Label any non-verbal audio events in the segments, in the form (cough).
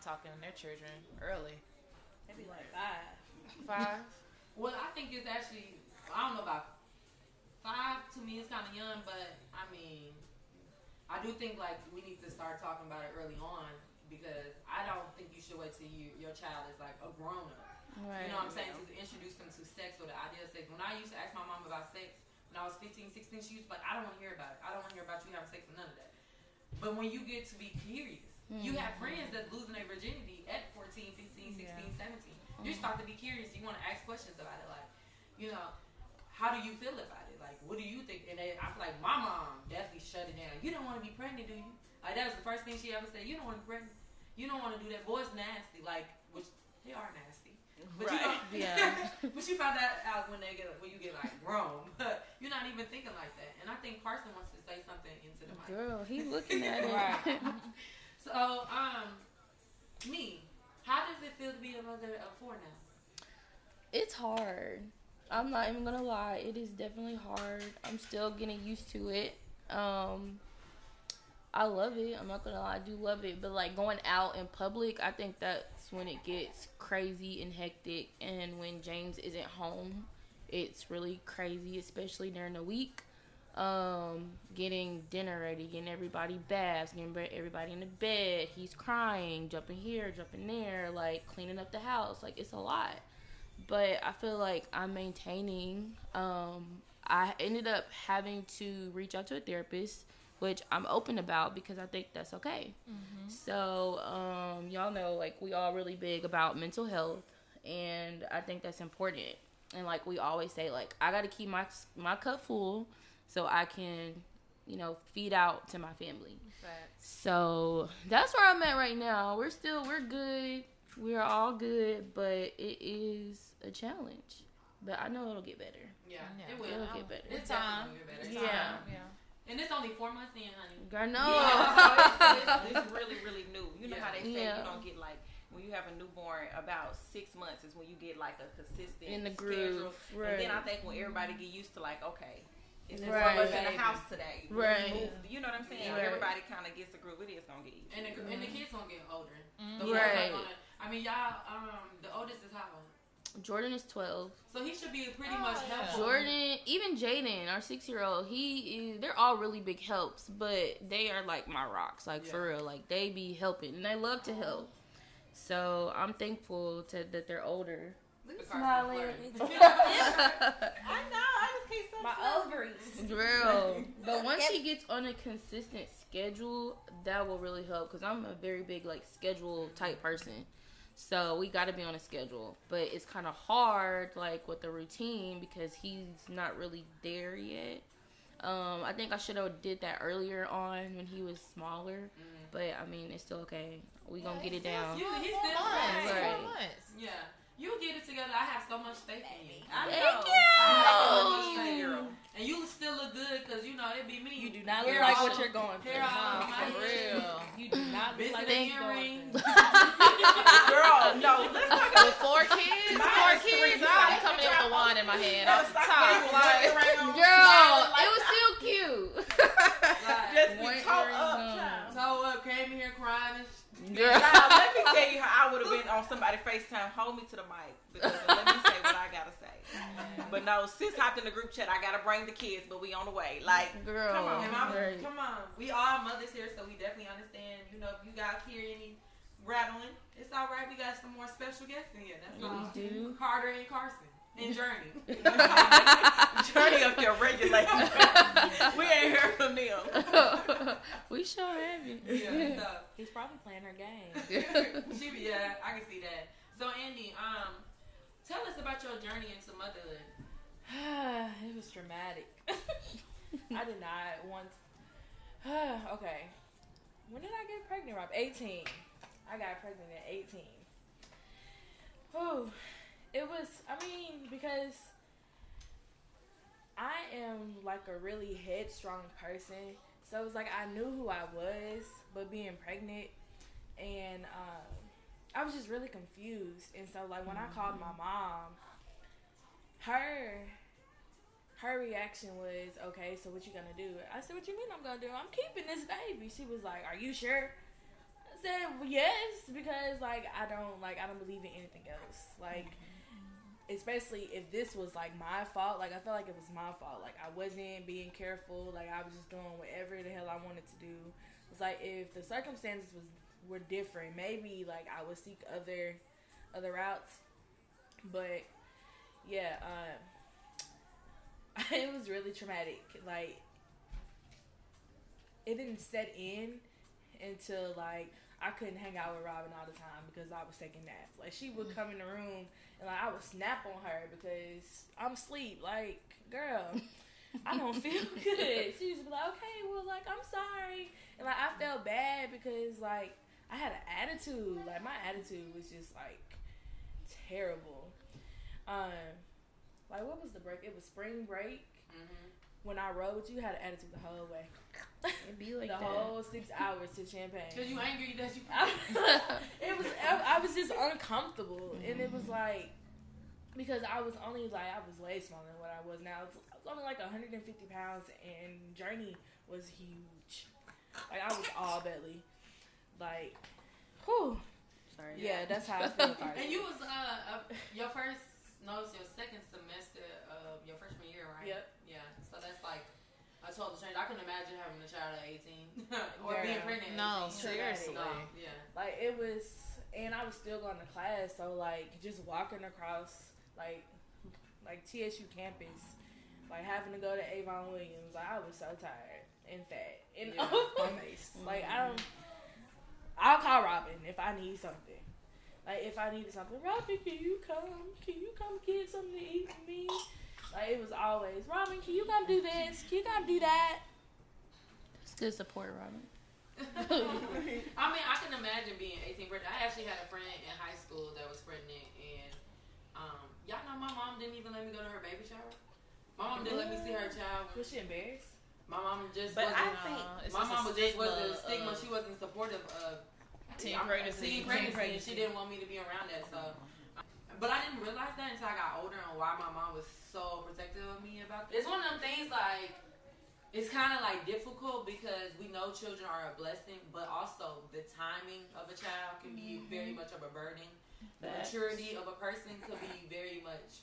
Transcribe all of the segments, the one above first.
they talking to their children early. Maybe like five. Five. (laughs) Well, I think it's actually I don't know about five. To me, it's kind of young, but I mean, I do think like we need to start talking about it early on because I don't think you should wait till you your child is like a grown up. Right. You know what I'm saying? To introduce them to sex or the idea of sex. When I used to ask my mom about sex when I was 15, 16, she was like, I don't want to hear about it. I don't want to hear about you having sex or none of that. But when you get to be curious, you mm. have friends that's losing their virginity at 14, 15, 16, Yeah. 17. You mm. start to be curious. You want to ask questions about it. Like, you know, how do you feel about it? Like, what do you think? And they, I feel like my mom definitely shut it down. You don't want to be pregnant, do you? Like, that was the first thing she ever said. You don't want to be pregnant. You don't want to do that. Boys nasty. Like, which they are nasty. But you Right. know, Yeah. (laughs) but you find that out when they get when you get like grown. (laughs) But you're not even thinking like that. And I think Carson wants to say something into the mic. Girl, he looking at it. (laughs) So, um, me, how does it feel to be a mother of four now? It's hard. I'm not even gonna lie. It is definitely hard. I'm still getting used to it. Um, I love it. I'm not gonna lie. I do love it. But like going out in public, I think that's when it gets crazy and hectic. And when James isn't home, it's really crazy, especially during the week. Um, getting dinner ready, getting everybody baths, getting everybody in the bed. He's crying, jumping here, jumping there, like cleaning up the house. Like it's a lot but I feel like I'm maintaining. Um, I ended up having to reach out to a therapist, which I'm open about because I think that's okay. So, um, y'all know, like, we all really big about mental health, and I think that's important. And like we always say, like I got to keep my my cup full so I can, you know, feed out to my family. So that's where I'm at right now. We're still we're good. We're all good, but it is a challenge. But I know it'll get better. Yeah, Yeah. it will. It'll get better. It's time. get It's better. Yeah. time, yeah. And it's only four months in, honey. Girl, no. Yeah, (laughs) so it's, it's, it's really, really new. You know Yeah. how they say Yeah. you don't get like when you have a newborn about six months is when you get like a consistent In the schedule. groove, And then I think when everybody get used to like, okay, it's just Right. one of us in the house today. Let's Right. move. You know what I'm saying? Right. Everybody kind of gets a group. It is gonna get easy. And the, and the kids gonna get older. Mhm. The boys Right. are Gonna, I mean, y'all. Um, the oldest is how old? Jordan is 12. So he should be pretty Oh, much yeah. helpful. Jordan, even Jaden, our six year old, he is. They're all really big helps, but they are like my rocks, like for real. Like they be helping, and they love to help. So I'm thankful to that they're older. Look at Smiling. Carson. (laughs) (laughs) I know. I just can't stop. My smiling. ovaries. (laughs) Real. But once he gets on a consistent schedule, that will really help because I'm a very big like schedule type person. So we got to be on a schedule, but it's kind of hard like with the routine because he's not really there yet. Um, I think I should have did that earlier on when he was smaller, but I mean it's still okay. We gonna get it down. You, he's still months. Right. Four. Yeah, you get it together. I have so much faith in you. I Thank know. you. I have so much faith, girl. And you still look good because you know it'd be me. You do not Hair look like all- what you're going through. Hair all Nah, over for real. You do not look like the what you're going through. (laughs) Girl, no. Let's talk about With four kids, Mine four is kids, I'll be coming in with a wand in my hand. No, I'm stop top. playing Like, with my. Girl, it was still cute. (laughs) Just be One up, uh-huh. child. Toe up, came here crying and sh- Girl. Child, let me tell you how I would have been on somebody FaceTime. Hold me to the mic because let me say what I gotta say. But no, sis hopped in the group chat. I gotta bring the kids, but we on the way. Like, Girl, Come on, And I'm- Come on, we all mothers here, so we definitely understand. You know, if you guys hear any rattling, it's all right. We got some more special guests in here. That's We all. do. Carter and Carson and Journey. (laughs) Journey up there regulating. (laughs) we ain't heard from them. we sure haven't. yeah, so He's probably playing her game. (laughs) she, yeah, I can see that. So Andy, um, tell us about your journey into motherhood. (sighs) it was dramatic. I did not want. (sighs) okay. When did I get pregnant, Rob? 18. I got pregnant at 18. Whew. It was. I mean, because I am like a really headstrong person, so it was like I knew who I was, but being pregnant, and um, I was just really confused. And so, like when I called my mom, her her reaction was, "Okay, so what you gonna do?" I said, "What you mean I'm gonna do? I'm keeping this baby." She was like, "Are you sure?" I said, well, "Yes," because like I don't like I don't believe in anything else. Like, especially if this was like my fault. Like I felt like it was my fault. Like I wasn't being careful. Like I was just doing whatever the hell I wanted to do. It's like if the circumstances was were different, maybe like I would seek other other routes. But yeah, um, (laughs) it was really traumatic. Like it didn't set in until like I couldn't hang out with Robin all the time because I was taking naps. Like she would come in the room and like I would snap on her because I'm asleep. Like, girl, I don't (laughs) feel good. She used to be like, okay, well, like I'm sorry, and like I felt bad because like I had an attitude. Like my attitude was just like terrible. Um, like what was the break? It was spring break. Mm-hmm. When I rode with you, had an attitude the whole way. It be like the that. whole six hours to Champaign. Cause you angry that you. (laughs) it (laughs) was I, I was just uncomfortable and it was like because I was only like I was way smaller than what I was now. I was, I was only like 150 pounds and Journey was huge. Like I was all belly. Like, whew. Sorry. Yeah, that's how I (laughs) feel about And you was uh, uh your first no, it's your second semester of your freshman year, right? Yep. Yeah. So that's like I told the trainer I couldn't imagine having a child at eighteen (laughs) or being pregnant. at No, seriously. No, yeah. Like it was, and I was still going to class, so like just walking across like like TSU campus, like having to go to Avon Williams, like I was so tired and fat and Yeah. off my face. Like I don't. I'll call Robin if I need something. Like if I needed something, Robin, can you come? Can you come get something to eat for me? Like it was always, Robin, can you come do this? Can you come do that? It's good support, Robin. (laughs) I mean, I can imagine being 18 pregnant. I actually had a friend in high school that was pregnant, and um, y'all know my mom didn't even let me go to her baby shower. My mom didn't let me see her child. Was she embarrassed? My mom just But wasn't. I think Uh, my mom was just was a stigma stigma. of She wasn't supportive of teen pregnancy. Teen pregnancy, and she didn't want me to be around that. So, but I didn't realize that until I got older and why my mom was so protective of me about. this. It's one of them things like it's kind of like difficult because we know children are a blessing, but also the timing of a child can be mm-hmm. very much of a burden. The Facts. maturity of a person could be very much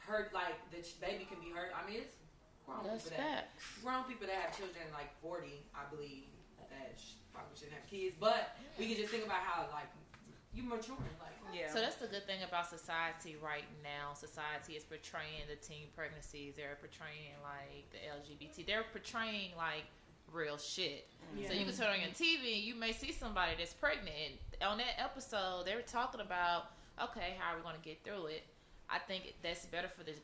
hurt. Like the ch- baby can be hurt. I mean, it's grown That's people that facts. grown people that have children like 40, I believe, that sh- probably shouldn't have kids. But we can just think about how, like, you maturing. Like, Yeah. So that's the good thing about society right now. Society is portraying the teen pregnancies. They're portraying like the LGBT. They're portraying like real shit. Yeah. So you can turn on your TV and you may see somebody that's pregnant. On that episode, they were talking about okay, how are we going to get through it? I think that's better for this,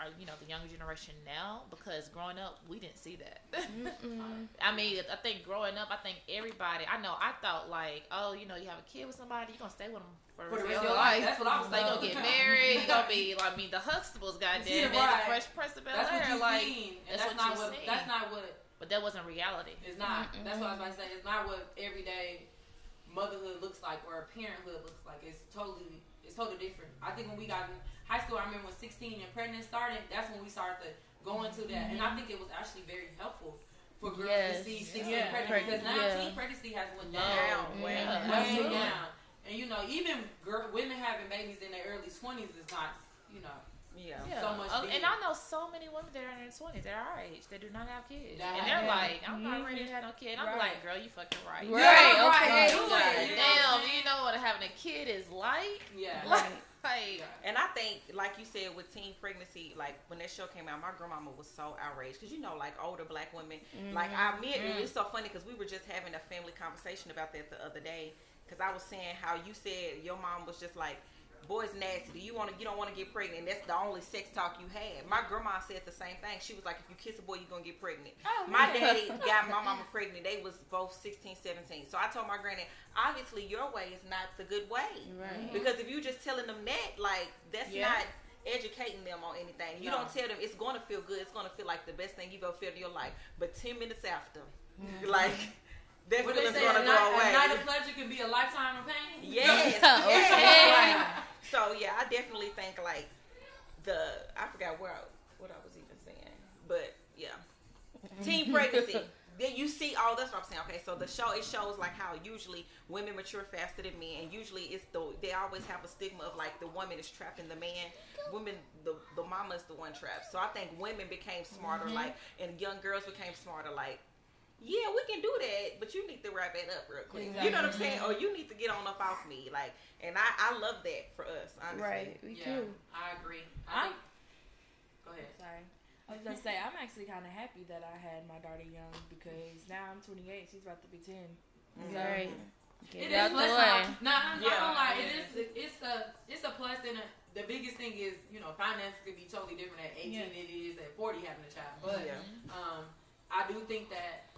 or you know, the younger generation now because growing up we didn't see that. (laughs) I mean, I think growing up, I think everybody. I know. I thought like, oh, you know, you have a kid with somebody, you're gonna stay with them for the rest, of your life. That's what I was Like, you thinking. gonna get married. You gonna be. Like, (laughs) I mean, the Huxtables, goddamn, Yeah, right. the Fresh Prince of Bel That's what Air. you Like, seen. And that's that's, what not you what. seen. That's not what. but that wasn't reality. It's not. Mm-mm. That's what I was about to say. It's not what everyday motherhood looks like or parenthood looks like. It's totally. It's totally different. I think when we got in high school, I remember when 16 and pregnant started. That's when we started to go into that, and I mm-hmm. think it was actually very helpful for girls Yes. to see 16 Yeah. pregnant because now Yeah. teen pregnancy has went Low. down. Way Yeah. down. way down. And you know, even girl, women having babies in their early twenties is not, you know, Yeah. Yeah. so much big. and I know so many women that are in their twenties that are our age that do not have kids, That and they're have- like, "I'm not Mhm. ready to have no kid." And I'm Right. like, "Girl, you fucking right." Right, Yeah, okay. right, God do it, you know what I'm damn, you know what having a kid is like? yeah. Right. (laughs) Like, And I think, like you said, with teen pregnancy, like when that show came out, my grandmama was so outraged because you know, like older black women, like I admit, Mm-hmm. it's so funny because we were just having a family conversation about that the other day. Because I was saying how you said your mom was just like, boys nasty. You want to, you don't want to get pregnant. That's the only sex talk you had. My grandma said the same thing. She was like, if you kiss a boy, you're gonna get pregnant. Oh, my man. daddy (laughs) got my mama pregnant. They was both 16, 17. So I told my granny, obviously your way is not the good way. Right. Mm-hmm. Because if you're just telling them that, like that's Yeah. not educating them on anything. You No. don't tell them it's gonna feel good. It's gonna feel like the best thing you've ever felt in your life. But ten minutes after, mm-hmm. like (laughs) that What they feeling's say, gonna a go night, away. a night of pleasure can be a lifetime of pain. Yes. Okay. yes. So yeah, I definitely think like the I forgot where I, what I was even saying, but yeah, teen (laughs) pregnancy. Then you see all that's what I'm saying. Okay, so the show it shows like how usually women mature faster than men, and usually it's the they always have a stigma of like the woman is trapping the man. Women, the the mama is the one trapped. So I think women became smarter, mm-hmm. like and young girls became smarter, like. Yeah, we can do that, but you need to wrap it up real quick. You know what I'm saying? Or you need to get on up off me, like. And I, I love that for us, honestly. Right. We Yeah, too. I agree. I- I think, go ahead. Sorry. I was gonna say I'm actually kind of happy that I had my daughter young because now I'm 28. She's about to be 10. Mhm. Right. It Get is out the plus way. No, I'm not Yeah. gonna lie. It is. It's a. It's a plus, and a, the biggest thing is you know finances could be totally different at 18 Yeah. than it is at 40 having a child. But Yeah. um, I do think that.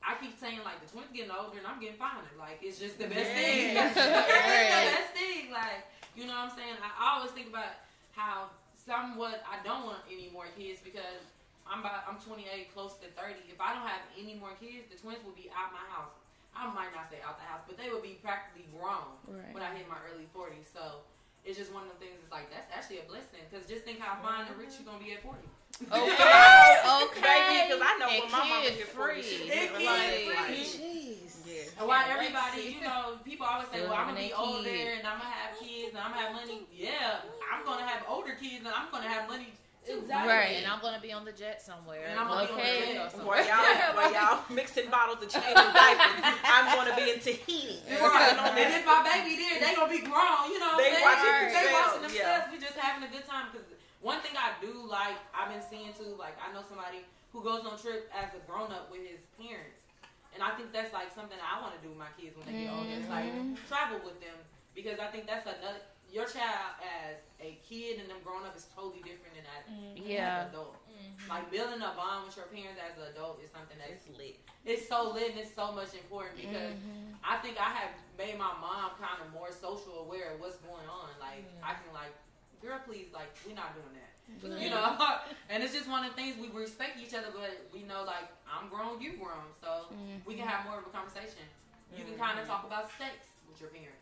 I keep saying like the twins getting older and I'm getting finer. Like it's just the best thing. (laughs) (laughs) It's the best thing. Like you know what I'm saying. I always think about how somewhat I don't want any more kids because I'm about I'm 28, close to 30. If I don't have any more kids, the twins will be out my house. I might not say out the house, but they will be practically grown Right. when I hit my early 40s. So it's just one of the things. It's like that's actually a blessing because just think how fine and rich you're gonna be at 40. Okay. (laughs) okay. Because I know And when my mama kid hit 40, free. she And was kid like, like, Jeez. yeah. And why to everybody, you know, people always say, "Well, I'm gonna be older and I'm gonna have kids and I'm gonna have money." Yeah, I'm gonna have older kids and I'm gonna have money too. Exactly. Right. And I'm gonna be on the jet somewhere. And I'm gonna be on Okay. the jet or something. While y'all, while (laughs) y'all mixing bottles and changing diapers, I'm going to be in Tahiti. (laughs) Right. On And if my baby there, they gonna be grown. You know what They I'm watching they themselves, watching themselves. yeah. We just having a good time. Because one thing I do like, I've been seeing too. Like I know somebody who goes on trip as a grown up with his parents, and I think that's like something I want to do with my kids when they get older. It's like Mhm. travel with them because I think that's another. Your child as a kid and them growing up is totally different than as, Yeah. as an adult. Like building a bond with your parents as an adult is something that's It's lit. it's so lit and it's so much important because Mhm. I think I have made my mom kind of more social aware of what's going on. Like I can like, girl, please, like we're not doing that, Good. you know. (laughs) and it's just one of the things we respect each other, but we know like I'm grown, you grown, so Mhm. we can have more of a conversation. You can kind of talk about sex with your parents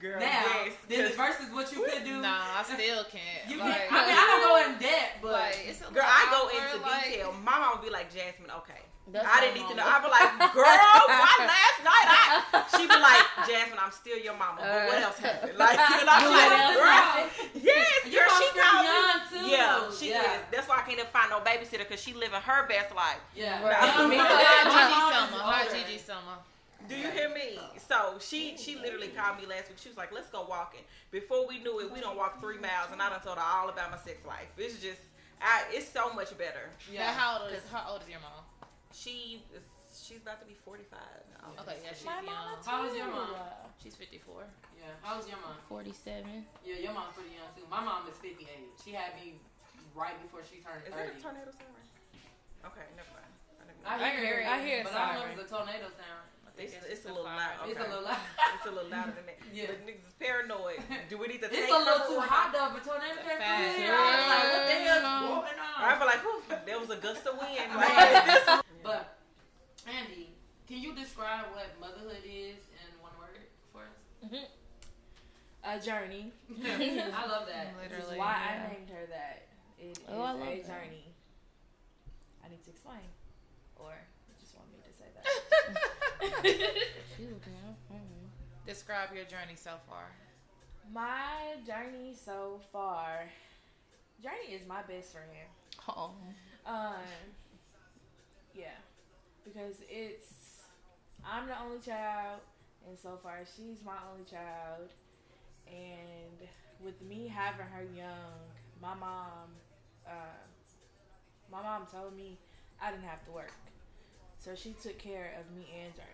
Girl, now, yes. then 'cause- versus what you could do. Nah, I still can't. (laughs) You like, can, I mean, I don't go in debt, but like, it's Girl, I go into like, detail. My mom would be like, Jasmine, okay. That's I didn't need to know. I'd be like, girl, why last night? I, (laughs) she'd be like, Jasmine, I'm still your mama, but what Uh, else happened? Like, and I'm (laughs) like, girl, yes, Your girl, she called me. young too. Yeah, she yeah. is. That's why I can't even find no babysitter because she living her best life. Yeah, Right. Young Me mom- my (laughs) Gigi mom is Summer, her. Gigi Summer. Do you hear me? So she she literally called me last week. She was like, "Let's go walking." Before we knew it, we don't walk three miles, and I done told her all about my sex life. It's just, I it's so much better. Yeah. How old is how old is your mom? She is, she's about to be forty five. Oh, okay, yeah, she's My young. mama How old is your mom? She's 54. Yeah, how was your mom? 47. Yeah, your mom's pretty young too. My mom is 58. She had me right before she turned Is that a tornado siren? Okay, never mind. I didn't. I I hear, hear- it, I hear a but I don't know if it's a tornado sound. I think It's- it's a little fire. loud. It's a little loud. (laughs) It's a little louder than that. Yeah. But niggas is paranoid. Do we need to take It's a little too hot though for tornado to through here. I was like, what the hell is going on? I'd be like, whew, there was a gust of wind. (laughs) Like, this. (laughs) But Andy, can you describe what motherhood is in one word for us? A journey. (laughs) I love that. (laughs) Literally. why yeah. I named her that. It is Oh, I love a that. journey. I need to explain. Or you just want me to say that. (laughs) She looking out. Describe your journey so far. My journey so far. Journey is my best friend. Oh. Um, yeah, because it's I'm the only child, and so far she's my only child, and with me having her young, my mom, uh, my mom told me I didn't have to work, so she took care of me and Journey.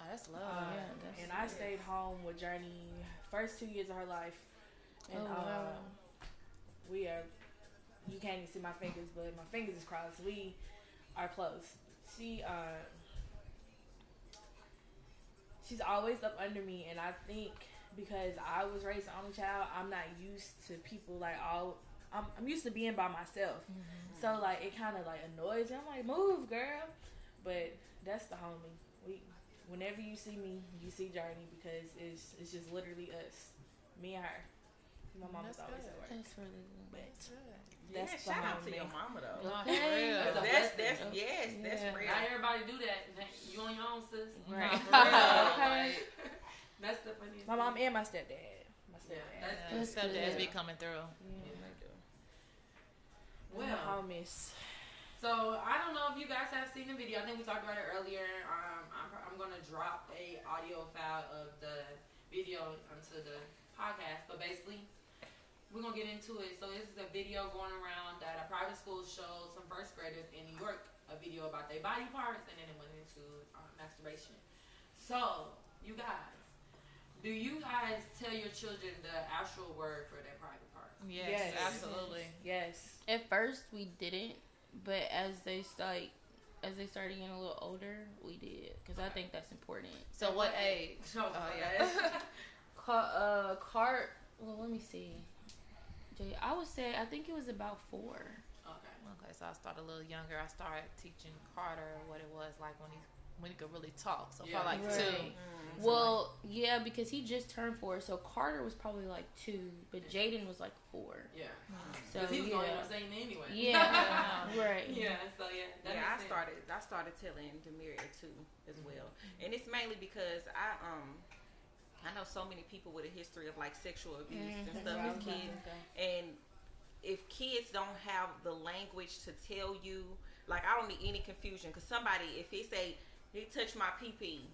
Oh, that's love. Uh, yeah, that's and I stayed home with Journey first two years of her life. And Oh, wow. um, we are. You can't even see my fingers, but my fingers is crossed. We are close. She uh, she's always up under me, and I think because I was raised an only child, I'm not used to people like all. I'm, I'm used to being by myself, so like it kind of like annoys me. I'm like, move, girl, but that's the homie. We, whenever you see me, you see Journey because it's it's just literally us, me and her. My mom was That's always good. at work. That's really good. But Yeah, That's shout out to behind your mama though. No, Okay. That's That's that's blessing. yes, that's real. Not everybody do that. You on your own, sis. Right. Nah, (laughs) for real. Okay. Like, that's the funniest. my mom thing. and my stepdad. My stepdad. that's Yeah, That's stepdads be coming through. Yeah. Yeah, they do. my Well, homies. So I don't know if you guys have seen the video. I think we talked about it earlier. Um, I'm, I'm gonna drop a audio file of the video onto the podcast. But basically, we're gonna get into it. So this is a video going around that a private school showed some first graders in New York a video about their body parts, and then it went into uh, masturbation. So you guys, do you guys tell your children the actual word for their private parts? Yes, Yes. absolutely. Yes. At first, we didn't, but as they like, as they started getting a little older, we did because I think that's important. So what age? Oh, Oh yeah. (laughs) Car, uh, cart. Well, let me see. Jay, I would say I think it was about four. okay. Okay, so I started a little younger. I started teaching Carter what it was like when he when he could really talk. So Yeah. probably like Right. two. Mm. Well, yeah, because he just turned four, so Carter was probably like two, but Jaden was like four. Yeah. So Because he was yeah, gonna end up anyway. yeah, (laughs) right. yeah. So yeah. That yeah, I sense. started. I started telling Demir too as well, and it's mainly because I um I know so many people with a history of like sexual abuse and Mhm. stuff Yeah, as kids, and if kids don't have the language to tell you, like I don't need any confusion, because somebody if he say he touched my pee pee.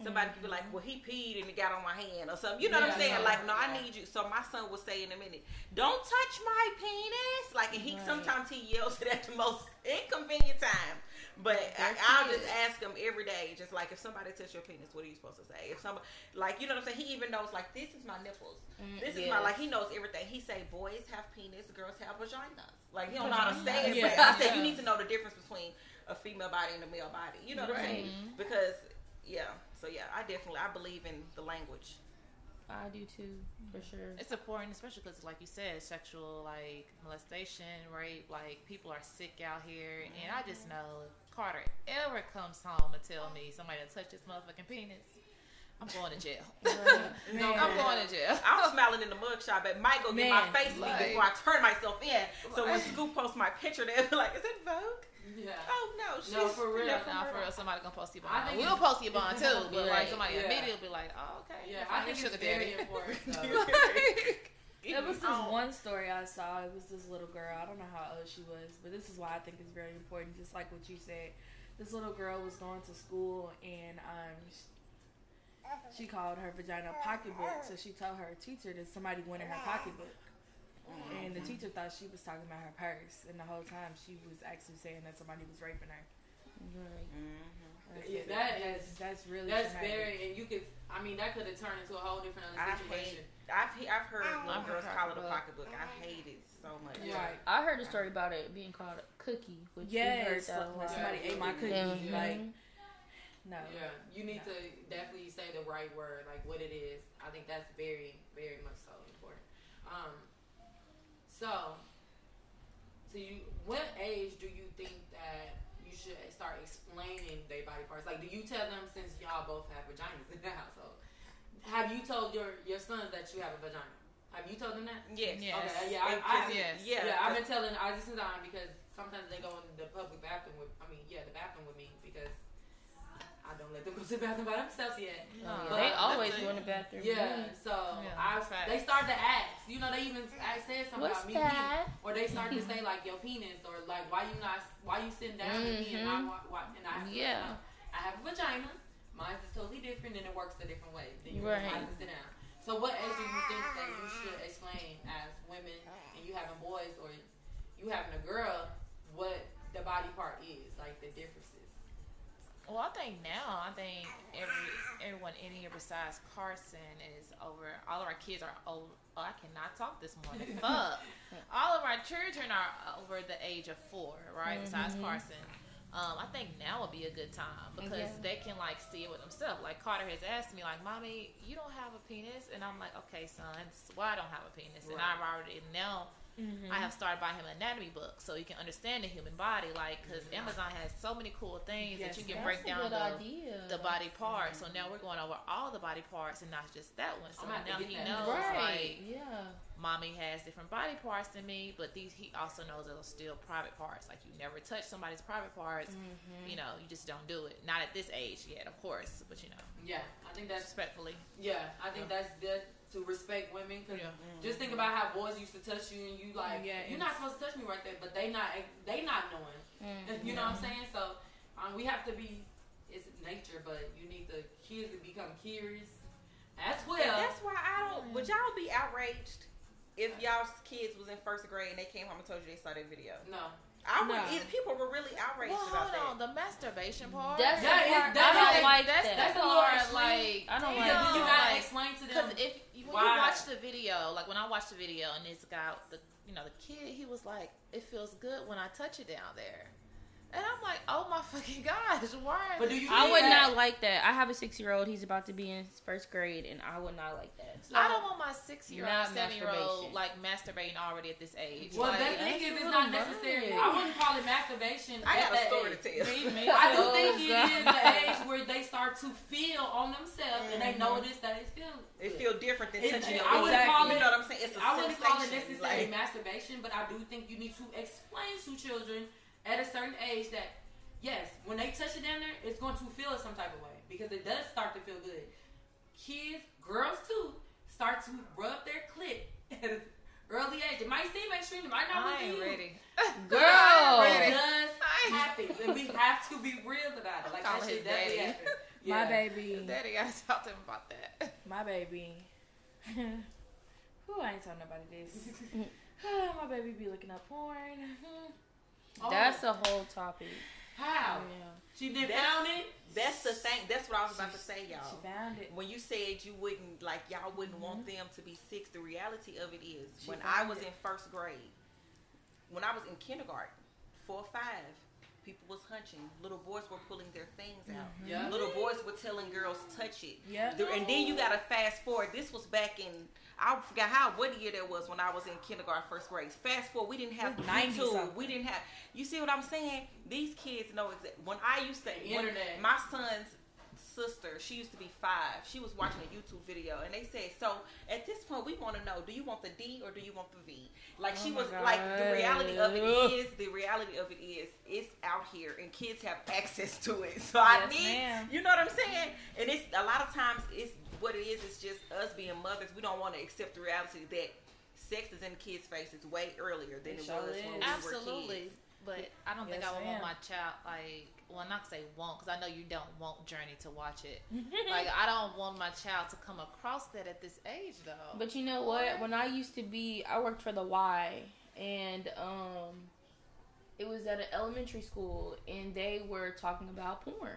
Somebody could be like, "Well, he peed and it got on my hand or something." You know what I'm saying? yeah, like, no, I need you. So my son will say in a minute, "Don't touch my penis." Like, and he Right. sometimes he yells it (laughs) at the most inconvenient time. But I, I'll just ask him every day, just like if somebody touch your penis, what are you supposed to say? If somebody, like, you know what I'm saying? He even knows, like, this is my nipples. Mm, This is yeah. my, like, he knows everything. He say boys have penis, girls have vaginas. Like, he don't know how to say it. Yeah. But I said, you need to know the difference between a female body and a male body. You know what I'm saying? Because, yeah. So, yeah, I definitely, I believe in the language. I do too, for sure. It's important, especially because, like you said, sexual like molestation, rape. Like people are sick out here, and I just know if Carter ever comes home and tell me somebody touched his motherfucking penis, I'm going to jail. (laughs) Right. Man. I'm going to jail. I'm smiling in the mugshot, but Mike go get my face like- before I turn myself in. So when Scoop posts my picture, they'll be like, "Is it Vogue?" Yeah. Oh no, she's No, for real. no, Now, for real, somebody gonna post your I bond. We'll post your bond too, but like somebody Yeah. immediately be like, "Oh, okay." Yeah, if I think sugar it's very daddy. important. (laughs) There was this Oh. one story I saw. It was this little girl. I don't know how old she was, but this is why I think it's very important. Just like what you said, this little girl was going to school and um, she called her vagina a pocketbook. So she told her teacher that somebody went in her pocketbook, and the teacher thought she was talking about her purse, and the whole time she was actually saying that somebody was raping her. Right. Mhm. I Yeah, that's, that's really That's traumatic. very, and you could. I mean, that could have turned into a whole different other situation. I've I've heard little I've girls call it a pocketbook. I hate it so much. Yeah. Right. I heard a story about it being called a cookie, which we heard that like somebody Yeah. ate my cookie. Mhm. Like, no. Yeah, you need to definitely say the right word, like what it is. I think that's very, very much so important. Um, so, so you, what age do you think that you should start explaining their body parts? Like, do you tell them since y'all both have vaginas in the (laughs) household? Have you told your your sons that you have a vagina? Have you told them that? Yes. Yes. Okay, yeah, I, And I, kiss- yes. Yeah. yeah, I've been telling Ozzy since I'm because sometimes they go in the public bathroom with, I mean, yeah, the bathroom with me because I don't let them go to the bathroom by themselves yet. No, Yeah, But they always go in the bathroom. Yeah, so Yeah, I facts. they start to ask. You know, they even I said something What's about me peeing, that? or they start to (laughs) say like your penis, or like why you not why you sitting down with me and I Mhm. why, why, and I have Yeah. I have a vagina. Mine is totally different and it works a different way. Then you Right. have to sit down. So what age do you think that you should explain as women and you having boys or you having a girl what the body part is, like the differences? Well, I think now, I think every everyone in here besides Carson is over. All of our kids are old. Oh, I cannot talk this morning. (laughs) Fuck. All of our children are over the age of four, right? Besides Mhm. Carson. Um, I think now would be a good time because Yeah. they can like see it with themselves. Like Carter has asked me, like, "Mommy, you don't have a penis," and I'm like, "Okay, son, why I don't have a penis." And I've already now Mm-hmm. I have started buying him an anatomy book so you can understand the human body. Like, because Amazon has so many cool things Yes, that you can break down the, idea. the body parts. So now we're going over all the body parts and not just that one. So I'm gonna have to now he that. knows right? like yeah. mommy has different body parts than me, but these he also knows those are still private parts. Like you never touch somebody's private parts. Mm-hmm. You know, you just don't do it. Not at this age yet, of course, but you know, Yeah, I think that's respectfully. yeah. I think that's good to respect women. 'cause Yeah. Just think about how boys used to touch you, and you like, Yeah, you're not supposed to touch me right there, but they not they not knowing. Mm-hmm. (laughs) You know what I'm saying? So um, we have to be. It's nature, but you need the kids to become curious as well. And that's why I don't. Would y'all be outraged if y'all's kids was in first grade and they came home and told you they saw that video? no, I would. No. either- People were really outraged Well, about hold that. on, the masturbation part. That's Yeah, the it's- part that's I don't like- like that. that's That's the part like I don't you like because know, you gotta like, explain to Because them. if you, when Why? you watch the video, like when I watched the video and this guy, the you know the kid, he was like, "It feels good when I touch it down there," and I'm like, "Oh my fucking gosh, why?" but do you? I would that? not like that. I have a six year old. He's about to be in his first grade, and I would not like that. I don't want my six year old, seven year old like masturbating already at this age. Well, like, the thing is, it's not much. necessary. I wouldn't call it masturbation. I got a story age. to tell. Me, me. (laughs) I do Oh, think it God. is the age where they start to feel on themselves and they mm-hmm. notice that it feels. It feel different than It- touching your I own. wouldn't call it. You know what I'm saying? It's a I wouldn't call it sensation, necessarily like- masturbation, but I do think you need to explain to children at a certain age that yes, when they touch it down there, it's going to feel some type of way because it does start to feel good. Kids, girls too, start to rub their clit (laughs) at an early age. It might seem extreme, it might not I be ain't for you. ready. (laughs) Girl. But Ready. it does I ain't- happen, and we have to be real about it. Like Call that shit definitely daddy. happen. (laughs) My baby. Daddy gotta talk to him about that. My baby. Who I ain't telling nobody this. (sighs) My baby be looking up porn. Oh, That's a whole topic. how Yeah. she did That's- found it. That's the thing. That's what I was about to say, y'all. found it. When you said you wouldn't like y'all wouldn't mm-hmm. want them to be six, the reality of it is She when I was it. in first grade, when I was in kindergarten, four or five, people was hunching. Little boys were pulling their things out. Yeah. Little boys were telling girls touch it. Yep. And then you gotta fast forward. This was back in I forgot how what year that was when I was in kindergarten, first grade. Fast forward, we didn't have 90 YouTube. We didn't have. You see what I'm saying? These kids know exactly. When I used to, The internet. my son's sister, she used to be five. She was watching a YouTube video, and they said, "So at this point, we want to know: Do you want the D or do you want the V?" Like she Oh my was like, the reality of it is, the reality of it is, it's out here, and kids have access to it. (laughs) So I Yes, need, ma'am. you know what I'm saying? And it's a lot of times it's what it is. It's just us being mothers. We don't want to accept the reality that sex is in kids' faces way earlier than It it, sure was is. when we were Absolutely. kids. But I don't think I would ma'am. want my child like well not say won't because I know you don't want Journey to watch it. (laughs) like I don't want my child to come across that at this age though. But you know what? When I used to be, I worked for the Y, and um, it was at an elementary school, and they were talking about porn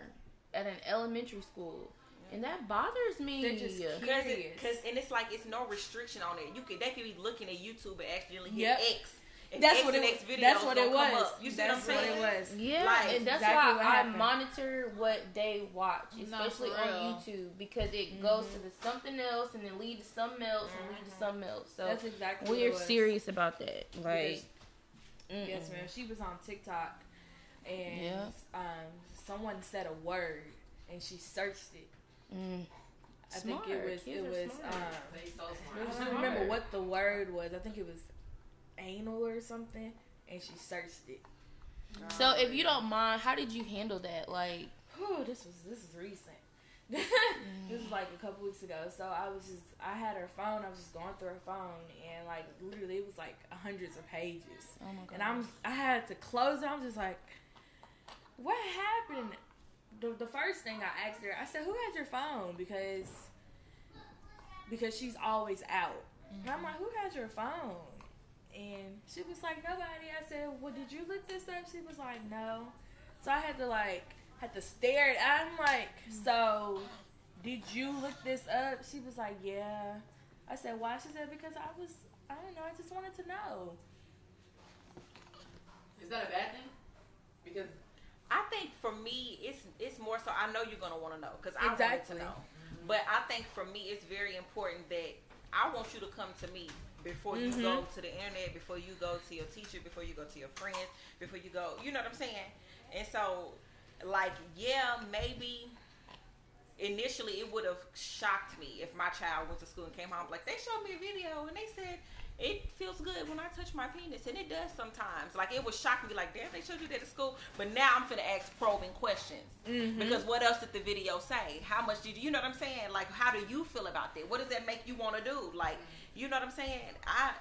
at an elementary school, and that bothers me. They're just Cause, Curious. it, cause, and it's like it's no restriction on it. You can they could be looking at YouTube and accidentally hit Yep. X. And That's X what it. X videos That's what it come was. Up. You see that's what I'm saying? what it was. Yeah, Like, and that's exactly why I happened. monitor what they watch, especially for on. YouTube, because it goes to the something else and then lead to something else and lead to something else. So That's exactly. what we're serious about that. Like, Because- Yes, mm-mm. ma'am. She was on TikTok, and Yeah. um, someone said a word, and she searched it. Mm. I Smart. think it was. Kids it was. Um, so I don't remember what the word was. I think it was anal or something, and she searched it. So if you don't mind, how did you handle that? Like, Whew, this was this is recent. (laughs) this was like a couple weeks ago. So I was just I had her phone. I was just going through her phone, and like literally it was like hundreds of pages. oh my god. And I'm I had to close it. I'm just like, what happened? The, the first thing I asked her, I said, "Who has your phone?" Because because she's always out. And I'm mm-hmm. like, "Who has your phone?" And she was like, "Nobody." I said, "Well, did you look this up?" She was like, "No." So I had to like had to stare at. I'm like, "So did you look this up?" She was like, "Yeah." I said, why? She said, because I was, I don't know, I just wanted to know. Is that a bad thing? Because I think for me, it's it's more so. I know you're gonna want to know because I Exactly. want to know. But I think for me, it's very important that I want you to come to me before you Mhm. go to the internet, before you go to your teacher, before you go to your friends, before you go. You know what I'm saying? And so, like, yeah, maybe initially it would have shocked me if my child went to school and came home like they showed me a video and they said it feels good when I touch my penis and it does sometimes. Like it would shock me like damn they showed you that at school. But now I'm finna ask probing questions. Mm-hmm. Because what else did the video say? How much did you, you know what I'm saying? Like how do you feel about that? What does that make you want to do? Like you know what I'm saying? I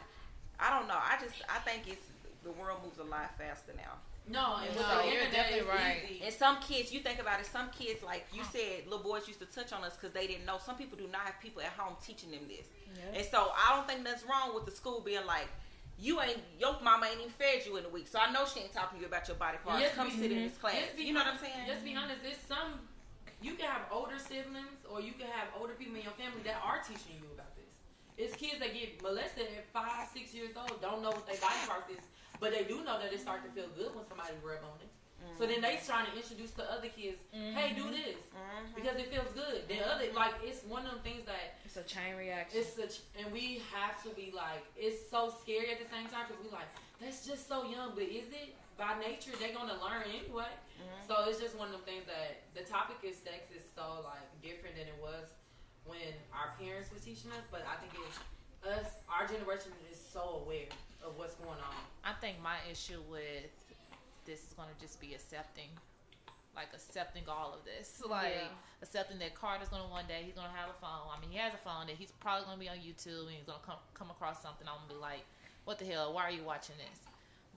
I don't know. I just I think it's the world moves a lot faster now. No, and No, the you're definitely it's right. easy. And some kids, you think about it, some kids, like you said, little boys used to touch on us because they didn't know. Some people do not have people at home teaching them this. And so I don't think that's wrong with the school being like, you ain't, your mama ain't even fed you in a week. So I know she ain't talking to you about your body parts. Yes, Come we- sit in this class. Let's be You know what I'm saying? Let's be honest. There's some. You can have older siblings, or you can have older people in your family that are teaching you about this. It's kids that get molested at five, six years old, don't know what their body parts is, but they do know that it start to feel good when somebody rub on it. So then they trying to introduce to other kids, hey, do this Mhm. because it feels good. Then other like it's one of them things that It's a chain reaction. it's such, and we have to be like, it's so scary at the same time because we like, that's just so young, but is it? By nature, they're gonna learn anyway. So it's just one of them things that the topic is sex is so like different than it was when our parents were teaching us. But I think it's us, our generation is so aware of what's going on. I think my issue with this is gonna just be accepting, like accepting all of this, (laughs) like Yeah. accepting that Carter's gonna one day he's gonna have a phone. I mean, he has a phone that he's probably gonna be on YouTube and he's gonna come come across something. I'm gonna be like, what the hell? Why are you watching this?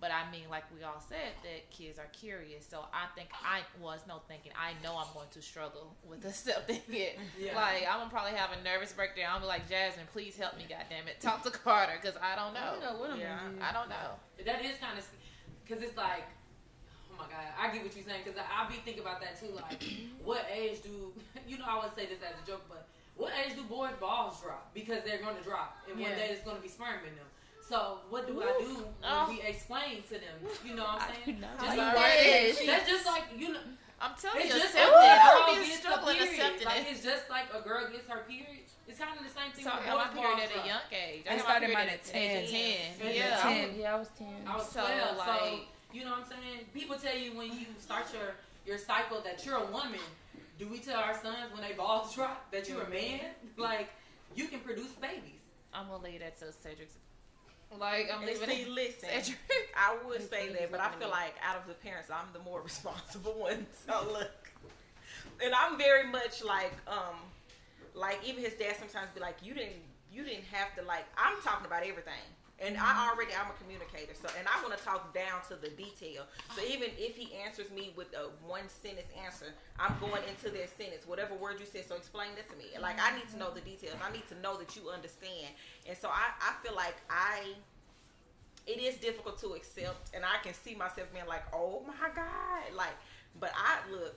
But I mean, like we all said, that kids are curious. So I think I was no thinking. I know I'm going to struggle with accepting (laughs) it. Yeah. Like I'm gonna probably have a nervous breakdown. I'm gonna be like, Jasmine, please help me, goddamn it, talk to Carter, cause I don't I don't know. know what I'm Yeah. gonna do. I don't know. That is kind of because it's like, oh my god, I get what you're saying because I, I be thinking about that too. Like, (clears throat) what age do (laughs) you know? I would say this as a joke, but what age do boys' balls drop? Because they're going to drop, and one Yeah. day it's going to be sperm in them. So what do I do when Oh. we explain to them? You know what I'm saying? Just like like that. that's just like you know. I'm telling It's you, just accept like it. a girl be gets struggling accepting Like it. it's just like a girl gets her period. It's kind of the same thing. So I with got my period at a young age. I I got my started period mine at at 10. 10. 10. And Yeah. 10. Yeah, I was ten. I was So, 12, so like- you know what I'm saying? People tell you when you start your your cycle that you're a woman. Do we tell our sons when they balls (laughs) drop that you're a man? Like you can produce babies. I'm gonna leave that to Cedric's. Like I'm leaving see, (laughs) listen, Cedric. I would say that, but I feel me. like out of the parents, I'm the more (laughs) responsible one. So look, and I'm very much like, um, like even his dad sometimes be like, you didn't, you didn't have to like. I'm talking about everything, and I already I'm a communicator, so and I want to talk down to the detail. So even if he answers me with a one sentence answer, I'm going into that sentence, whatever word you said. So explain that to me. Like I need to know the details. I need to know that you understand. And so I, I feel like I it is difficult to accept and I can see myself being like, Oh my God like but I look,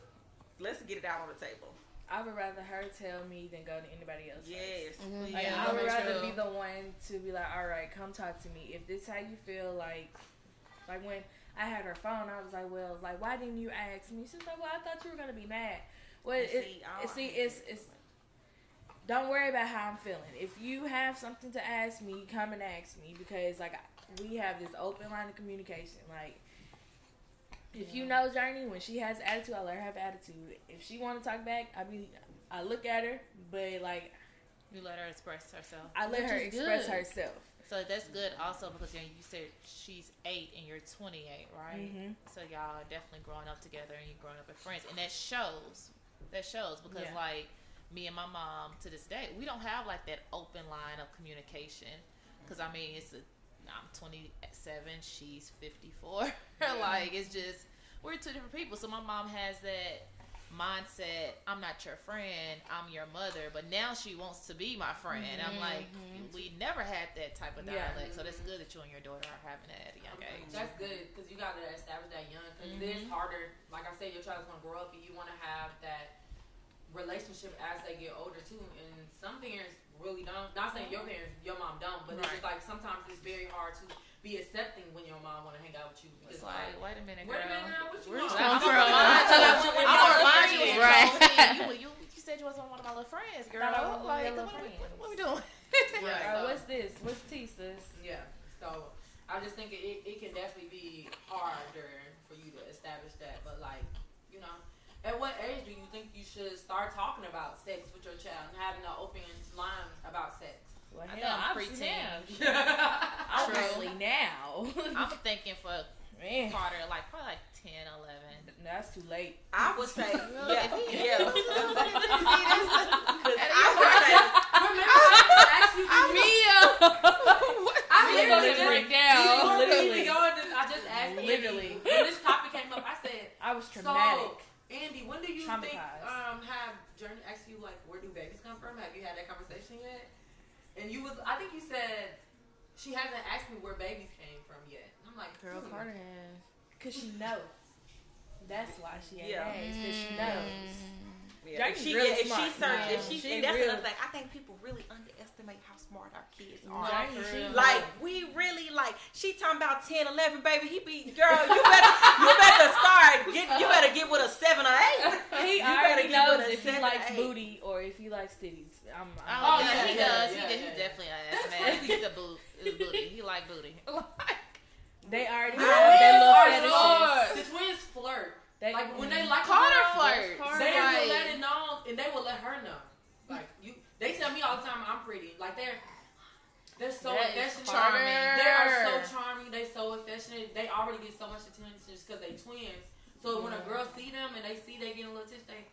let's get it out on the table. I would rather her tell me than go to anybody else. first. Yes. Mhm. Like, Yeah, I would rather true. be the one to be like, all right, come talk to me. If this how you feel, like, like when I had her phone, I was like, well, like, why didn't you ask me? She's like, well, I thought you were gonna be mad. Well, it, see, it, see, it's it's. Don't worry about how I'm feeling. If you have something to ask me, come and ask me because like we have this open line of communication. Like, if you know Journey, when she has attitude, I let her have attitude. If she want to talk back, I mean, I look at her, but like You let her express herself. I let Which her express good. herself. So that's good also because you, know, you said she's eight and you're 28, right? Mhm. So y'all are definitely growing up together and you're growing up as friends, and that shows. That shows because Yeah. like me and my mom to this day, we don't have like that open line of communication. Because I mean, it's a I'm 27, she's 54. (laughs) like it's just we're two different people. So my mom has that mindset. I'm not your friend. I'm your mother. But now she wants to be my friend. I'm like, we never had that type of Yeah. dialect. So that's good that you and your daughter are having that at a young age. That's good because you got to establish that young. Because it is Mhm. harder. Like I said, your child's gonna grow up, and you want to have that relationship as they get older too. And some parents really dumb. Not saying your parents, your mom don't, but it's just like sometimes it's very hard to be accepting when your mom want to hang out with you. It's Because like, wait a minute, wait girl. a minute now, what you Where's want? that? come I'm from? gonna remind you. I I'm want gonna remind you. Right. You, you, you said you wasn't one of my little friends, girl. Thought I was one like, what, little we- friends. what we doing? Right. (laughs) Uh, so- what's this? What's tea, sis? Yeah. So I just think it, it can definitely be harder for you to establish that. But like, you know, at what age do you think you should start talking about sex with your child and having an open line about sex? Well, I hell, think I'm obviously preteen. (laughs) now. Obviously (laughs) now. I'm thinking for Man, Carter, like probably like 10, 11. that's too late. I would say, Really? yeah, yeah. (laughs) I would say, Remember, I asked you. did you- Mia. I literally just- break down. before we Literally. even go this, I just asked Literally. Andy, when this topic came up. I said, I was traumatic. So, Andy, when do you think Traumatized. um have Journey asked you like where do babies come from? Have you had that conversation yet? And you was I think you said she hasn't asked me where babies came from yet. And I'm like, Girl, hmm. Carter has. Cause she knows. That's why she ain't Yeah. asked. Cause she knows. yeah, if Jackie's she, really yeah, if she smart. search, Yeah. if she, She and that's real- another thing. I think people really underestimate how smart our kids are. Jackie, for she real. Like we really like she talking about 10, 11, baby. He be girl. You better you better start. Get you better get with a seven or eight. He You better already get knows with a if he likes booty or if he likes titties. I'm, Oh, I'm Oh, yeah, yeah, he does. yeah, he, yeah. He's definitely an ass man. He's a boot. He's a booty. He like booty. (laughs) they already The have their little twins fetishes. The twins flirt. They, Like when they like a Carter girl, flirts. They Right. will let it know, and they will let her know. Like you, they tell me all the time I'm pretty. Like they're they're so That affectionate. charming. They are so charming. They so affectionate. They already get so much attention just because they twins. So when a girl see them and they see they getting a little attention, they,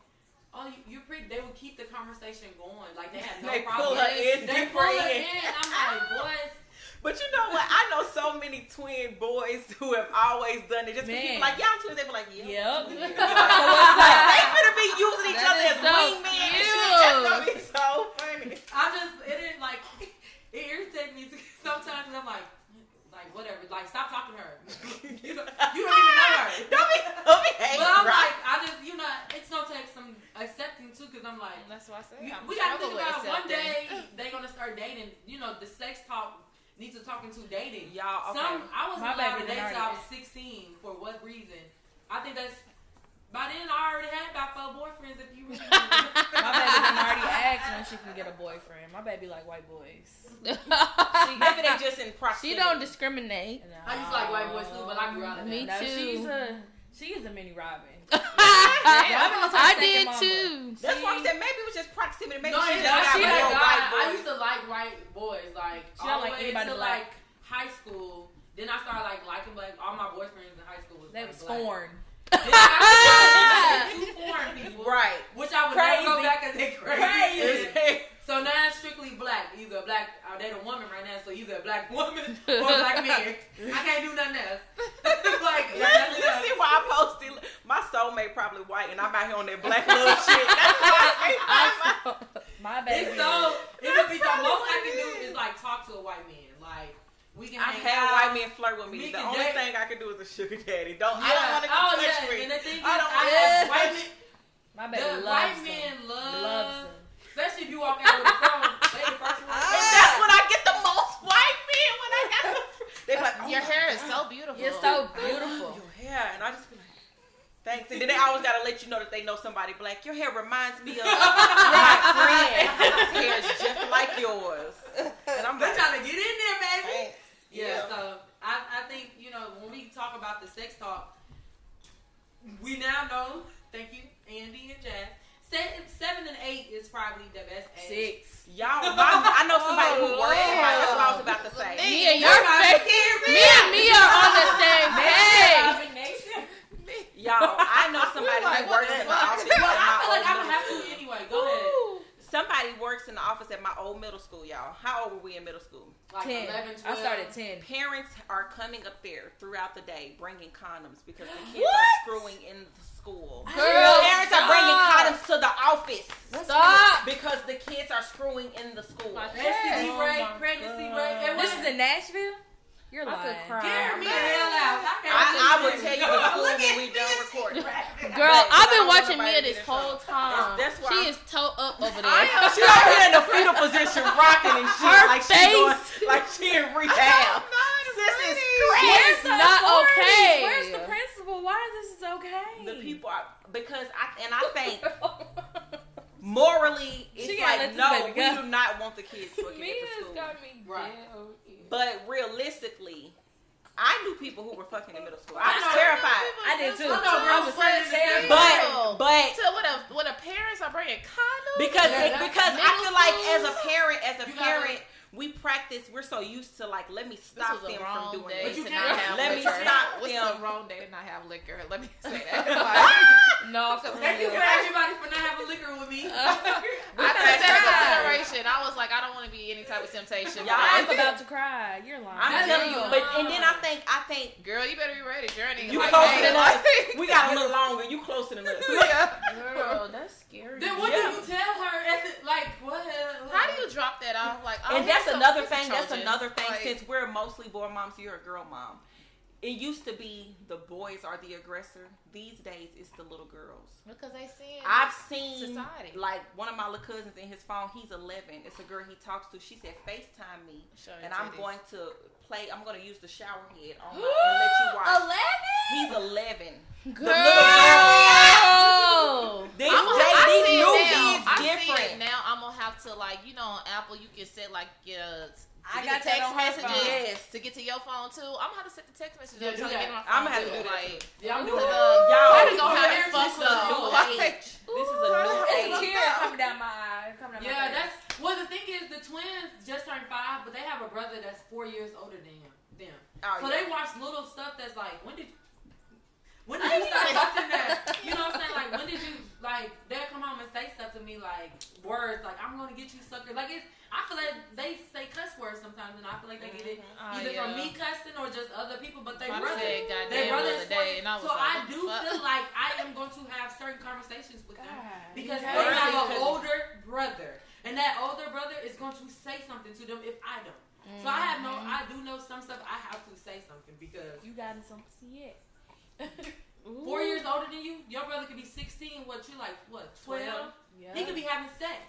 oh, you, you're pretty. They will keep the conversation going. Like they have no They problem. pull her in They pull her in. in. I'm like, boys. (laughs) But you know what? I know so many twin boys who have always done it. Just because people like y'all twins, they be like, yeah. Yep. Like, (laughs) they finna be using (laughs) each That other as so wingmen and shit. That's gonna be so. I just it is like (laughs) it irritates me sometimes. I'm like, like whatever. Like stop talking to her. (laughs) you, don't, you don't even know her. (laughs) Don't be, don't be hating, But I'm right? like, I just, you know, it's gonna take some accepting too, because I'm like, That's what I say you- I'm we gotta think with about one day they gonna start dating. You know, the sex talk needs to talk into dating. Y'all, okay. Some I was My allowed to date till I was 16. For what reason? I think that's. By then, I already had about four boyfriends. If you really, (laughs) My baby done already asked when she can get a boyfriend. My baby like white boys. (laughs) (laughs) Maybe they just in proximity. she don't discriminate. And I used to like white boys too, but I grew out of that. Me No, too. she's a she is a mini Robin. I second did mama. too. That's why I said maybe it was just proximity. Maybe no, she it's just not. got She with a your guy. I used to like white boys, like She all don't the like way to like high school. Then I started like liking like All my boyfriends in high school was They like, was black. foreign. Then I started two foreign people, Right. (laughs) which I would never go back and say crazy. Crazy. So now it's strictly black. Either a black, I date a woman right now, so either a black woman (laughs) or a black man. I can't do nothing else. (laughs) like, You nothing else. see why I posted? My soulmate probably white, and I'm out here on that black little shit. That's why I can't my. My baby. It's so it would be the most I can do is like talk to a white man. Like we can I've hang had out. white men flirt with me. We the only date. Thing I can do is a sugar daddy. Don't I don't want to oh, touch yeah. me. And the thing I don't want have white men, my the baby white loves men him. love, Loves him. especially if you walk out with a phone. (laughs) They the first one. Ah. And that's when I get the most white men when I got the. (laughs) They be like, oh Your my hair is so beautiful. You're so I love beautiful. Your hair, and I just be like, thanks. And then they always gotta let you know that they know somebody black. Your hair reminds me of (laughs) my friend. His hair is just like yours. And I'm They're like, trying to get in there, baby. thanks. Yeah, so I, I think, you know, when we talk about the sex talk, we now know, thank you, Andy and Jazz, seven, seven and eight is probably the best age. Six. Y'all, my, I know somebody who works in my, that's what I was about to say. Me and your Everybody face. Me and (laughs) me are (laughs) on the same page. Y'all, I know somebody who works in my office. Well, I feel like I'm gonna have to anyway. Go ahead. Somebody works in the office at my old middle school, y'all. How old were we in middle school? Like Ten. 11, 12. I started ten. Parents are coming up there throughout the day bringing condoms because the kids What? are screwing in the school. Girl, Parents are bringing condoms to the office Stop. because the kids are scring in the school. STD Oh rate, my pregnancy rate. This what- is in Nashville. You're I could lying. cry. Get me the hell out. I, can't I, I will listen. tell you the school when we done recording. Girl, I've been watching Mia this whole trouble. time. That's why she I'm- is toe up I am She out here in the fetal position, rocking and shit, Her like she face. going, like she in rehab. Sis is crazy. not okay. Where's the principal? Why is this is okay? The people are because I and I think (laughs) morally it's She like no, we do not want the kids to get to school. Right. down. But realistically, I knew people who were fucking in middle school. I I was know. terrified. I did too. I know, bro. I was But. But but to when a when a parents are bringing condoms because Yeah, because I feel like as a parent, as a You gotta- parent, we practice. We're so used to like, let me stop them from doing day But you can't- have Let me stop What's them. the wrong day to not have liquor? Let me say that. (laughs) Like, No, Thank you for everybody for not having liquor with me. (laughs) I took that into consideration. I was like, I don't want to be any type of temptation. Y'all- I'm about to cry. You're lying. I'm That's telling you, real. but and then I think I think girl, you better be ready. Journey. you like, closer hey, than us. We got a little (laughs) longer. You closer than us. Yeah. Girl, that's scary. Then what Yeah. do you tell her? At the, like what? How do you drop that off? Like, oh, and that's another thing. That's another thing. Like, Since we're mostly boy moms, you're a girl mom. It used to be the boys are the aggressor. These days, it's the little girls. because they see it. I've seen Society. like one of my little cousins in his phone. He's 11. It's a girl he talks to. She said, "Facetime me, Show and I'm titties. going to play. I'm going to use the shower head on my and let you (gasps) watch." Eleven. He's 11. Girl. These, I'm a, days, I these see it new now. kids I different. now. I'm gonna have to like you know on Apple you can set like your I to got get text on messages. Yes. to get to your phone too. I'm gonna have to set the text messages Yeah, up so do I get on my phone I'ma have to too. do that like, too. Yeah, I'm Cause, doing that. uh, Y'all, I didn't know how this to is fuck a new up. Like, age. This is a new (laughs) It's age. a tear coming down my eye. Coming down my Yeah, face. that's well. The thing is, the twins just turned five, but they have a brother that's four years older than them. Oh, so yeah. they watch little stuff that's like, when did, when did you start watching that? You know what I'm saying? Like, when did you like? They'll come home and say stuff to me like words like, "I'm gonna get you sucker." Like it's. I feel like they say cuss words sometimes, and I feel like they get it mm-hmm. Oh, either from yeah. me cussing or just other people. But they I brother, said they goddamn brother the day, and I was so like, I do fuck? feel like I am going to have certain conversations with them because Yeah. they have Early, an 'cause- older brother, and that older brother is going to say something to them if I don't. So I have no, mm-hmm. I do know some stuff. I have to say something because You got some pussy yet? Four years older than you, your brother could be sixteen. What you like? What twelve? Yeah. He could be having sex.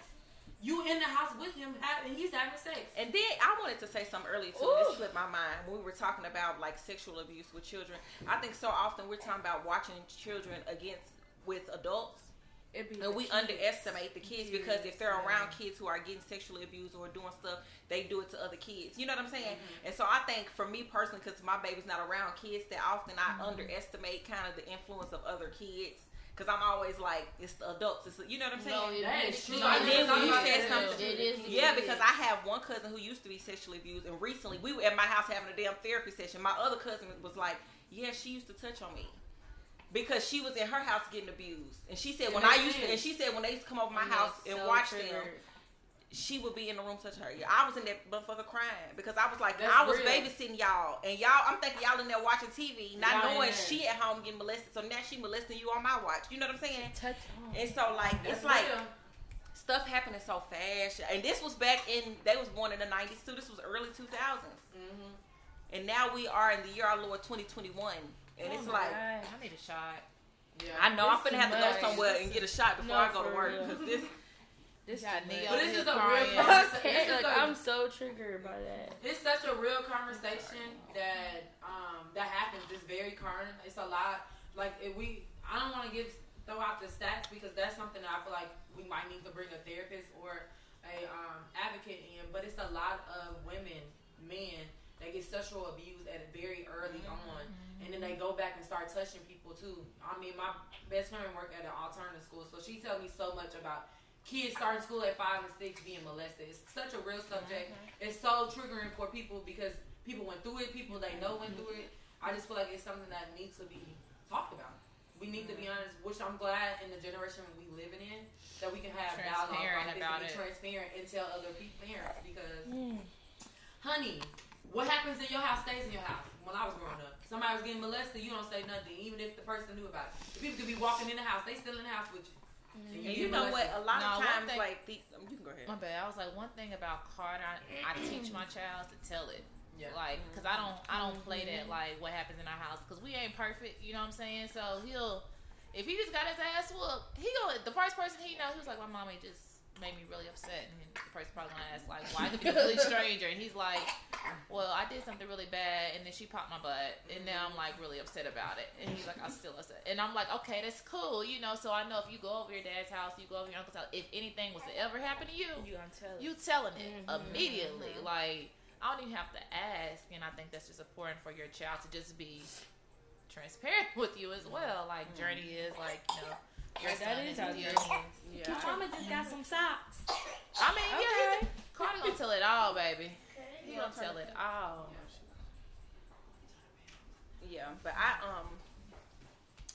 You in the house with him, and he's having sex. And then I wanted to say something earlier too. This slipped my mind when we were talking about like sexual abuse with children. I think so often we're talking about watching children against with adults, It and we kids. underestimate the kids because if they're Yes, around yeah. kids who are getting sexually abused or doing stuff, they do it to other kids. You know what I'm saying? Mm-hmm. And so I think for me personally, because my baby's not around kids that often, I Mm-hmm. underestimate kind of the influence of other kids. Because I'm always like, it's the adults. It's the, you know what I'm saying? No, it That is is true. true. I And you said something, It is. yeah, because I have one cousin who used to be sexually abused, and recently we were at my house having a damn therapy session. My other cousin was like, "Yeah, she used to touch on me." Because she was in her house getting abused, and she said It when I used to, and she said when they used to come over my house so and watch them, she would be in the room touching her. Yeah, I was in that motherfucker crying because I was like, That's I was real. babysitting y'all, and y'all, I'm thinking y'all in there watching TV, not Y'all knowing she at home getting molested. So now she molesting you on my watch. You know what I'm saying? Touch. And so like That's it's like stuff happening so fast. And this was back in they was born in the nineties too. This was early two thousands. Mhm. And now we are in the year our Lord twenty twenty one. And Oh it's like God. I need a shot. Yeah. I know I'm gonna is have to go much. somewhere and get a shot before No, I go to work real. because this (laughs) This Got too Neo. But this here is a real (laughs) crying. This is like, a, I'm so triggered by that. It's such a real conversation that um, that happens. It's very current. It's a lot. Like if we, I don't want to give throw out the stats because that's something that I feel like we might need to bring a therapist or a um, advocate in. But it's a lot of women, men that get sexual abused at a very early mm-hmm. on, and then they mm-hmm. go back and start touching people too. I mean, my best friend worked at an alternative school, so she tells me so much about kids starting school at five and six being molested. It's such a real subject. Mm-hmm. It's so triggering for people because people went through it, people they know went through it. I just feel like it's something that needs to be talked about. We need to be honest, which I'm glad in the generation we living in that we can have dialogue like this and be it. transparent and tell other people parents because Mm. honey, what happens in your house stays in your house. When I was growing up, somebody was getting molested, you don't say nothing, even if the person knew about it. The people could be walking in the house, they still in the house with you. And and you know what? A lot No, of times thing- like the, um, you can go ahead. My bad. I was like, one thing about Carter, I, I teach my child to tell it. Yeah. Like, cause I don't, I don't play that mm-hmm. like what happens in our house, cause we ain't perfect. You know what I'm saying? So he'll, if he just got his ass whooped, he go the first person he know, he was like, my mommy just made me really upset, and the person probably gonna ask like, why could be a complete (laughs) stranger? And he's like, well, I did something really bad, and then she popped my butt, and now I'm like really upset about it. And he's like, I'm still upset, and I'm like, okay, that's cool, you know. So I know if you go over your dad's house, you go over your uncle's house, if anything was to ever happen to you, You gonna tell you telling it Mhm. immediately. Like I don't even have to ask, and I think that's just important for your child to just be transparent (laughs) with you as well. Like Journey is like you know your Like, son is is how with you. Journey Yeah. Mama just got some socks. I mean, yeah, Okay. he, Cardi gonna tell it all, baby. He gonna tell it all. Yeah, but I um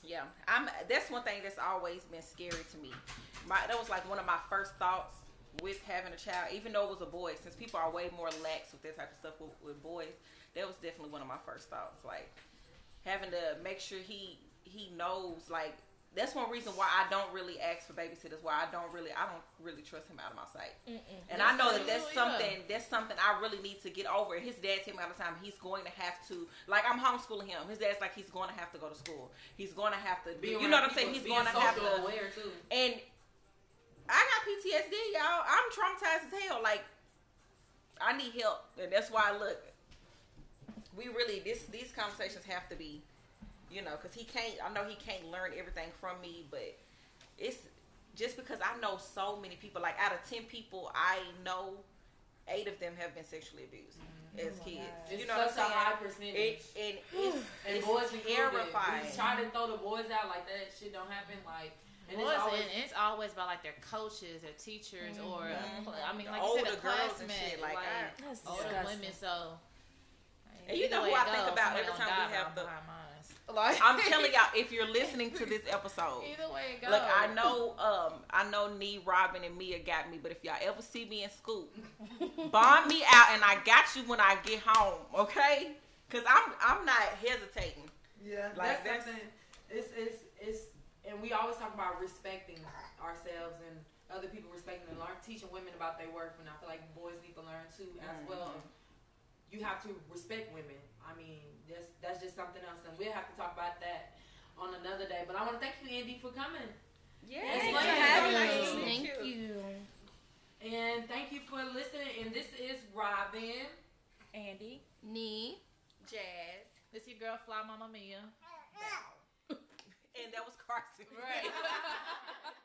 yeah, I'm that's one thing that's always been scary to me. My that was like one of my first thoughts with having a child, even though it was a boy, since people are way more lax with that type of stuff with, with boys, that was definitely one of my first thoughts. Like having to make sure he he knows like that's one reason why I don't really ask for babysitters. Why I don't really, I don't really trust him out of my sight. And I know that that's Absolutely, something that's something I really need to get over. His dad tell me all the time he's going to have to like I'm homeschooling him. His dad's like he's going to have to go to school. He's going to have to Be you know what I'm saying? He's going to have social to aware too. and I got PTSD, y'all. I'm traumatized as hell. Like I need help, and that's why I look. We really this these conversations have to be, you know, because he can't. I know he can't learn everything from me, but it's just because I know so many people. Like out of ten people, I know eight of them have been sexually abused as my kids. God. It's You know what I'm such a high percentage. It, and (sighs) it's, and it's boys included. terrifying. We try to throw the boys out like that shit don't happen. Like, and Boys, it's always and it's always about like their coaches, their teachers, or Mhm. I mean, The like you said, older a girls and classmate, shit, like, like, I- older disgusting. women. So, And you know way who I think about somebody every time we have the- mines. Like, I'm telling y'all, if you're (laughs) listening to this episode, either way it goes. Look, I know, um, I know, Nee, Robin, and Mia got me, but if y'all ever see me in school, bond me out, and I got you when I get home, okay? Cause I'm, I'm not hesitating. Yeah, Like, that's that's- something. It's it's it's, and we always talk about respecting ourselves and other people respecting and learn teaching women about their worth. And I feel like boys need to learn too as well. You have to respect women. I mean, that's that's just something else, and we'll have to talk about that on another day. But I want to thank you, Andy, for coming, Yeah, Thanks for it's having nice us. to meet Thank you. and thank you for listening. And this is Robin. Andy. Nee. Jazz, This your girl, Fly Mama Mia. (laughs) and that was Carson. Right. (laughs)